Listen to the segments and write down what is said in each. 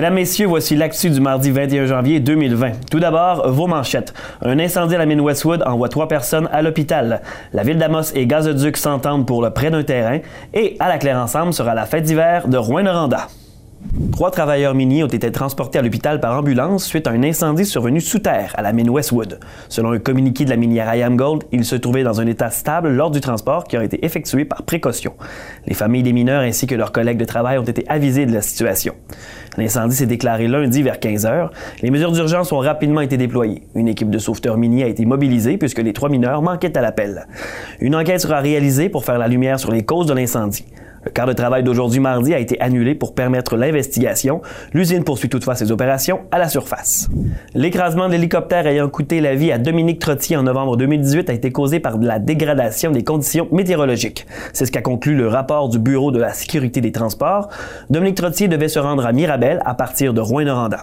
Mesdames, Messieurs, voici l'actu du mardi 21 janvier 2020. Tout d'abord, vos manchettes. Un incendie à la mine Westwood envoie trois personnes à l'hôpital. La ville d'Amos et Gazoduc s'entendent pour le prêt d'un terrain. Et à la Claire Ensemble sera la fête d'hiver de Rouen-Noranda. Trois travailleurs miniers ont été transportés à l'hôpital par ambulance suite à un incendie survenu sous terre à la mine Westwood. Selon un communiqué de la minière IAM Gold, ils se trouvaient dans un état stable lors du transport qui a été effectué par précaution. Les familles des mineurs ainsi que leurs collègues de travail ont été avisés de la situation. L'incendie s'est déclaré lundi vers 15 heures. Les mesures d'urgence ont rapidement été déployées. Une équipe de sauveteurs miniers a été mobilisée puisque les trois mineurs manquaient à l'appel. Une enquête sera réalisée pour faire la lumière sur les causes de l'incendie. Le quart de travail d'aujourd'hui mardi a été annulé pour permettre l'investigation. L'usine poursuit toutefois ses opérations à la surface. L'écrasement de l'hélicoptère ayant coûté la vie à Dominique Trottier en novembre 2018 a été causé par la dégradation des conditions météorologiques. C'est ce qu'a conclu le rapport du Bureau de la sécurité des transports. Dominique Trottier devait se rendre à Mirabel à partir de Rouen-Noranda.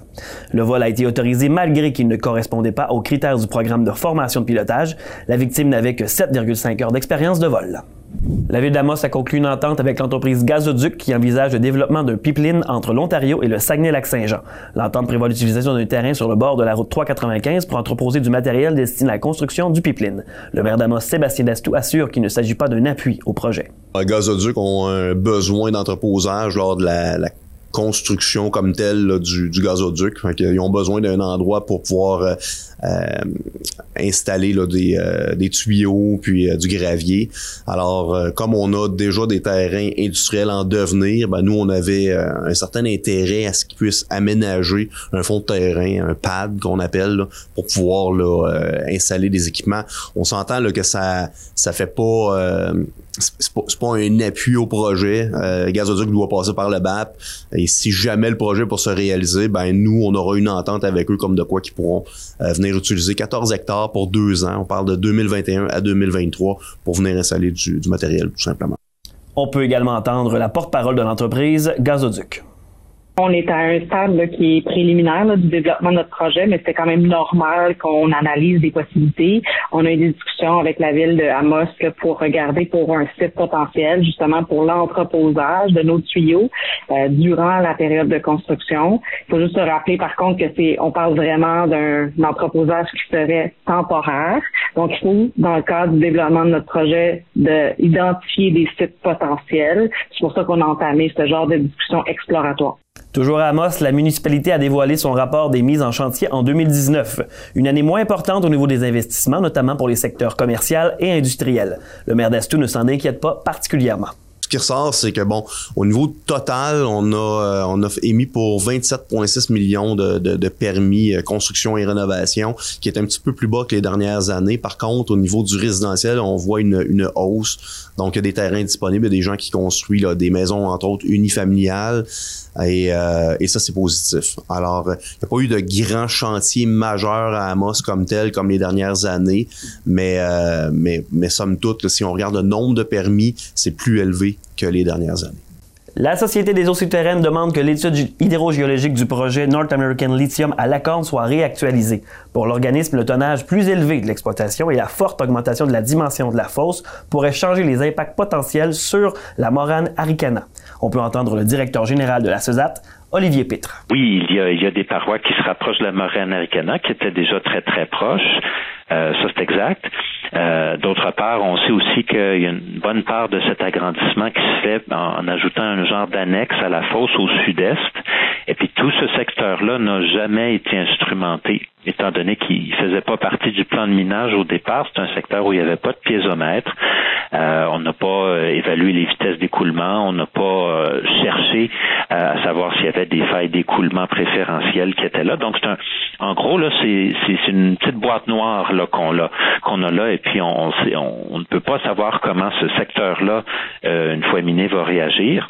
Le vol a été autorisé malgré qu'il ne correspondait pas aux critères du programme de formation de pilotage. La victime n'avait que 7,5 heures d'expérience de vol. La ville d'Amos a conclu une entente avec l'entreprise Gazoduc qui envisage le développement d'un pipeline entre l'Ontario et le Saguenay-Lac-Saint-Jean. L'entente prévoit l'utilisation d'un terrain sur le bord de la route 395 pour entreposer du matériel destiné à la construction du pipeline. Le maire d'Amos, Sébastien Dastou, assure qu'il ne s'agit pas d'un appui au projet. Gazoduc ont un besoin d'entreposage lors de la construction comme telle du, du, gazoduc. ils ont besoin d'un endroit pour pouvoir euh, euh, installer là, des, euh, tuyaux puis du gravier. Alors, comme on a déjà des terrains industriels en devenir, ben, nous, on avait un certain intérêt à ce qu'ils puissent aménager un fond de terrain, un pad qu'on appelle, pour pouvoir installer des équipements. On s'entend que ça ça fait pas c'est pas, pas, un appui au projet. Euh, Gazoduc doit passer par le BAP. Et si jamais le projet pour se réaliser, ben nous, on aura une entente avec eux comme de quoi qu'ils pourront euh, venir utiliser 14 hectares pour deux ans. On parle de 2021 à 2023 pour venir installer du, du matériel, tout simplement. On peut également entendre la porte-parole de l'entreprise Gazoduc. On est à un stade qui est préliminaire du développement de notre projet, mais c'était quand même normal qu'on analyse des possibilités. On a eu des discussions avec la ville de Amos pour regarder pour un site potentiel, justement pour l'entreposage de nos tuyaux euh, durant la période de construction. Il faut juste se rappeler par contre que c'est, on parle vraiment d'un entreposage qui serait temporaire. Donc il faut, dans le cadre du développement de notre projet, d'identifier des sites potentiels. C'est pour ça qu'on a entamé ce genre de discussion exploratoire. Toujours à Amos, la municipalité a dévoilé son rapport des mises en chantier en 2019, une année moins importante au niveau des investissements, notamment pour les secteurs commercial et industriels. Le maire d'Astou ne s'en inquiète pas particulièrement ce qui ressort, c'est que bon, au niveau total, on a euh, on a émis pour 27,6 millions de, de, de, permis euh, construction et rénovation, qui est un petit peu plus bas que les dernières années. Par contre, au niveau du résidentiel, on voit une, une hausse. Donc, il y a des terrains disponibles, il y a des gens qui construisent là, des maisons, entre autres, unifamiliales. Et, euh, et ça, c'est positif. Alors, il n'y a pas eu de grands chantiers majeurs à Amos comme tel, comme les dernières années, mais, mais, mais somme toute, si on regarde le nombre de permis, c'est plus élevé que les dernières années. La Société des eaux souterraines demande que l'étude hydrogéologique du projet North American Lithium à Lacorne soit réactualisée. Pour l'organisme, le tonnage plus élevé de l'exploitation et la forte augmentation de la dimension de la fosse pourraient changer les impacts potentiels sur la morane Aricana. On peut entendre le directeur général de la CESAT, Olivier Pitre. Oui, il y, a, il y a des parois qui se rapprochent de la morane Aricana, qui étaient déjà très très proches. Euh, ça, c'est exact. Euh, d'autre part, on sait aussi qu'il y a une bonne part de cet agrandissement qui se fait en, ajoutant un genre d'annexe à la fosse au sud-est. Et puis tout ce secteur-là n'a jamais été instrumenté, étant donné qu'il faisait pas partie du plan de minage au départ. C'est un secteur où il n'y avait pas de piézomètre. Euh, on n'a pas évalué les vitesses d'écoulement. On n'a pas cherché à savoir s'il y avait des failles d'écoulement préférentielles qui étaient là. Donc en gros là, c'est une petite boîte noire qu'on a, là, et puis on, on, ne peut pas savoir comment ce secteur-là, euh, une fois miné, va réagir.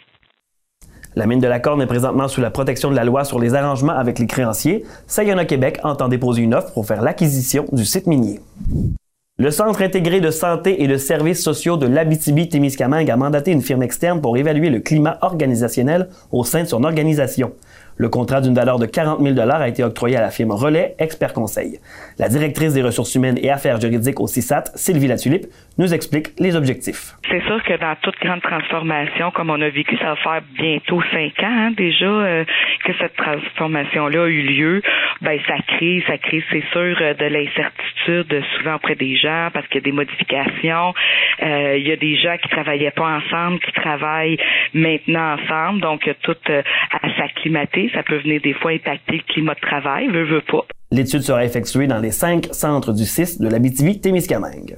La mine de la Corne est présentement sous la protection de la loi sur les arrangements avec les créanciers. Sayona Québec entend déposer une offre pour faire l'acquisition du site minier. Le Centre intégré de santé et de services sociaux de l'Abitibi-Témiscamingue a mandaté une firme externe pour évaluer le climat organisationnel au sein de son organisation. Le contrat d'une valeur de 40 000 a été octroyé à la firme Relais Expert Conseil. La directrice des ressources humaines et affaires juridiques au CISAT, Sylvie Latulippe, nous explique les objectifs. C'est sûr que dans toute grande transformation, comme on a vécu, ça va faire bientôt cinq ans hein, déjà euh, que cette transformation-là a eu lieu. Ben ça crée, ça crée, c'est sûr, euh, de l'incertitude souvent auprès des gens parce qu'il y a des modifications. Euh, il y a des gens qui travaillaient pas ensemble, qui travaillent maintenant ensemble, donc tout à s'acclimater. Ça peut venir des fois impacter le climat de travail, veut, veut pas. L'étude sera effectuée dans les cinq centres du 6 de la BTV-Témiscamingue.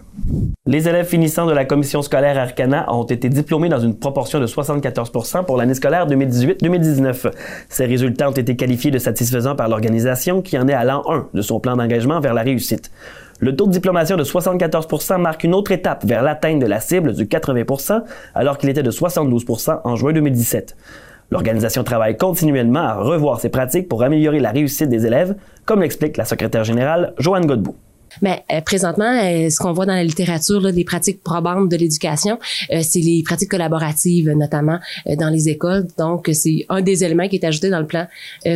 Les élèves finissant de la commission scolaire Arcana ont été diplômés dans une proportion de 74% pour l'année scolaire 2018-2019. Ces résultats ont été qualifiés de satisfaisants par l'organisation qui en est à l'an 1 de son plan d'engagement vers la réussite. Le taux de diplomation de 74% marque une autre étape vers l'atteinte de la cible du 80% alors qu'il était de 72% en juin 2017. L'organisation travaille continuellement à revoir ses pratiques pour améliorer la réussite des élèves, comme l'explique la secrétaire générale Joanne Godbout. Mais euh, présentement, euh, ce qu'on voit dans la littérature là, des pratiques probantes de l'éducation, euh, c'est les pratiques collaboratives, notamment dans les écoles. Donc, c'est un des éléments qui est ajouté dans le plan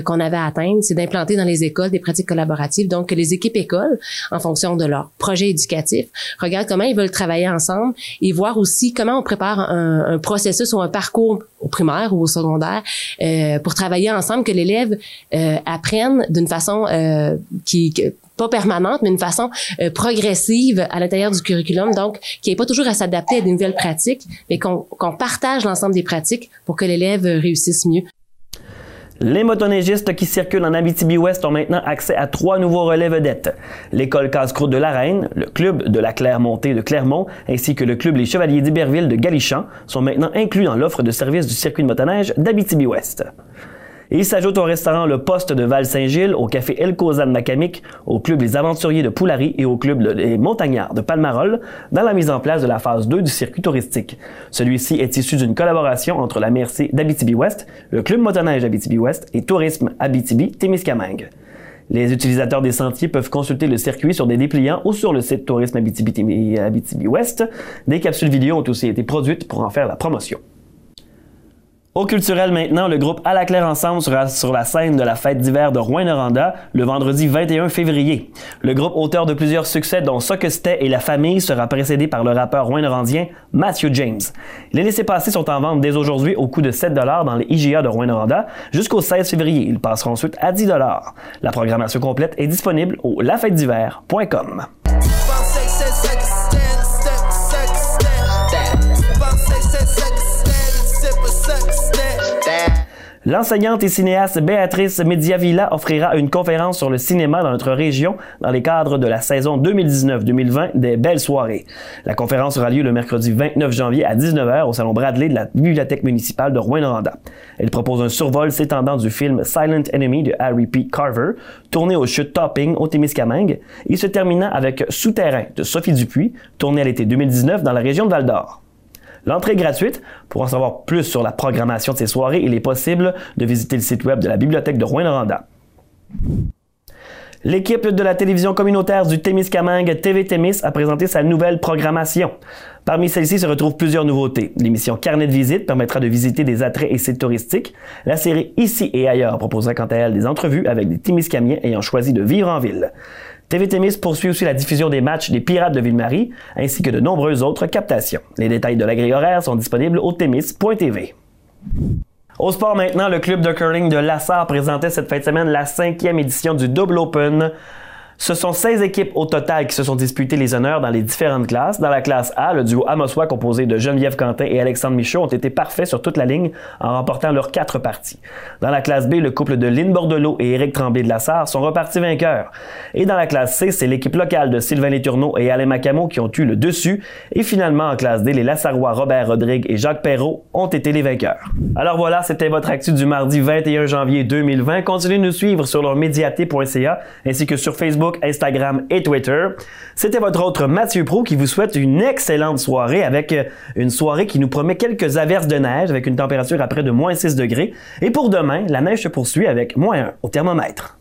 qu'on avait à atteindre, c'est d'implanter dans les écoles des pratiques collaboratives. Donc, que les équipes écoles, en fonction de leur projet éducatif, regardent comment ils veulent travailler ensemble et voir aussi comment on prépare un, un processus ou un parcours au primaire ou au secondaire pour travailler ensemble, que l'élève apprenne d'une façon qui pas permanente, mais une façon euh, progressive à l'intérieur du curriculum, donc qui n'est pas toujours à s'adapter à des nouvelles pratiques, mais qu'on partage l'ensemble des pratiques pour que l'élève réussisse mieux. Les motoneigistes qui circulent en Abitibi-Ouest ont maintenant accès à trois nouveaux relais vedettes. L'école Casse-Croûte de la Reine, le club de la Claire-Montée de Clermont, ainsi que le club Les Chevaliers d'Iberville de Galichan sont maintenant inclus dans l'offre de service du circuit de motoneige d'Abitibi-Ouest il s'ajoute au restaurant Le Poste de Val-Saint-Gilles, au café El Cosa de Macamic, au club Les Aventuriers de Poulary et au club Les Montagnards de Palmarol dans la mise en place de la phase 2 du circuit touristique. Celui-ci est issu d'une collaboration entre la MRC d'Abitibi-Ouest, le club motoneige d'Abitibi-Ouest et Tourisme Abitibi-Témiscamingue. Les utilisateurs des sentiers peuvent consulter le circuit sur des dépliants ou sur le site Tourisme Abitibi-Ouest. Des capsules vidéo ont aussi été produites pour en faire la promotion. Au culturel maintenant, le groupe À la Claire Ensemble sera sur la scène de la fête d'hiver de Rouen-Noranda le vendredi 21 février. Le groupe auteur de plusieurs succès dont que et La Famille sera précédé par le rappeur rouen-norandien Matthew James. Les laissés-passer sont en vente dès aujourd'hui au coût de 7 dans les IGA de Rouen-Noranda jusqu'au 16 février. Ils passeront ensuite à 10 La programmation complète est disponible au lafêtedhiver.com. L'enseignante et cinéaste Béatrice Mediavilla offrira une conférence sur le cinéma dans notre région dans les cadres de la saison 2019-2020 des Belles Soirées. La conférence aura lieu le mercredi 29 janvier à 19h au salon Bradley de la Bibliothèque municipale de Rouen-Noranda. Elle propose un survol s'étendant du film Silent Enemy de Harry P. Carver, tourné au chute Topping au Témiscamingue, et se terminant avec Souterrain de Sophie Dupuis, tourné à l'été 2019 dans la région de Val-d'Or. L'entrée est gratuite. Pour en savoir plus sur la programmation de ces soirées, il est possible de visiter le site web de la Bibliothèque de Rouen-Noranda. L'équipe de la télévision communautaire du Témiscamingue TV Témis a présenté sa nouvelle programmation. Parmi celles-ci se retrouvent plusieurs nouveautés. L'émission Carnet de visite permettra de visiter des attraits et sites touristiques. La série Ici et ailleurs proposera quant à elle des entrevues avec des Témiscamiens ayant choisi de vivre en ville. TV Témis poursuit aussi la diffusion des matchs des Pirates de Ville-Marie, ainsi que de nombreuses autres captations. Les détails de la horaire sont disponibles au témis.tv. Au sport maintenant, le club de curling de Lassar présentait cette fin de semaine la cinquième édition du Double Open ce sont 16 équipes au total qui se sont disputées les honneurs dans les différentes classes. Dans la classe A, le duo Amoswa composé de Geneviève Quentin et Alexandre Michaud ont été parfaits sur toute la ligne en remportant leurs quatre parties. Dans la classe B, le couple de Lynn Bordelot et Éric Tremblay de la Sarre sont repartis vainqueurs. Et dans la classe C, c'est l'équipe locale de Sylvain Létourneau et Alain Macamo qui ont eu le dessus. Et finalement, en classe D, les Lassarois Robert Rodrigue et Jacques Perrault ont été les vainqueurs. Alors voilà, c'était votre actu du mardi 21 janvier 2020. Continuez de nous suivre sur leur médiaté.ca ainsi que sur Facebook Instagram et Twitter. C'était votre autre Mathieu Pro qui vous souhaite une excellente soirée avec euh, une soirée qui nous promet quelques averses de neige avec une température à près de moins 6 degrés. Et pour demain, la neige se poursuit avec moins 1 au thermomètre.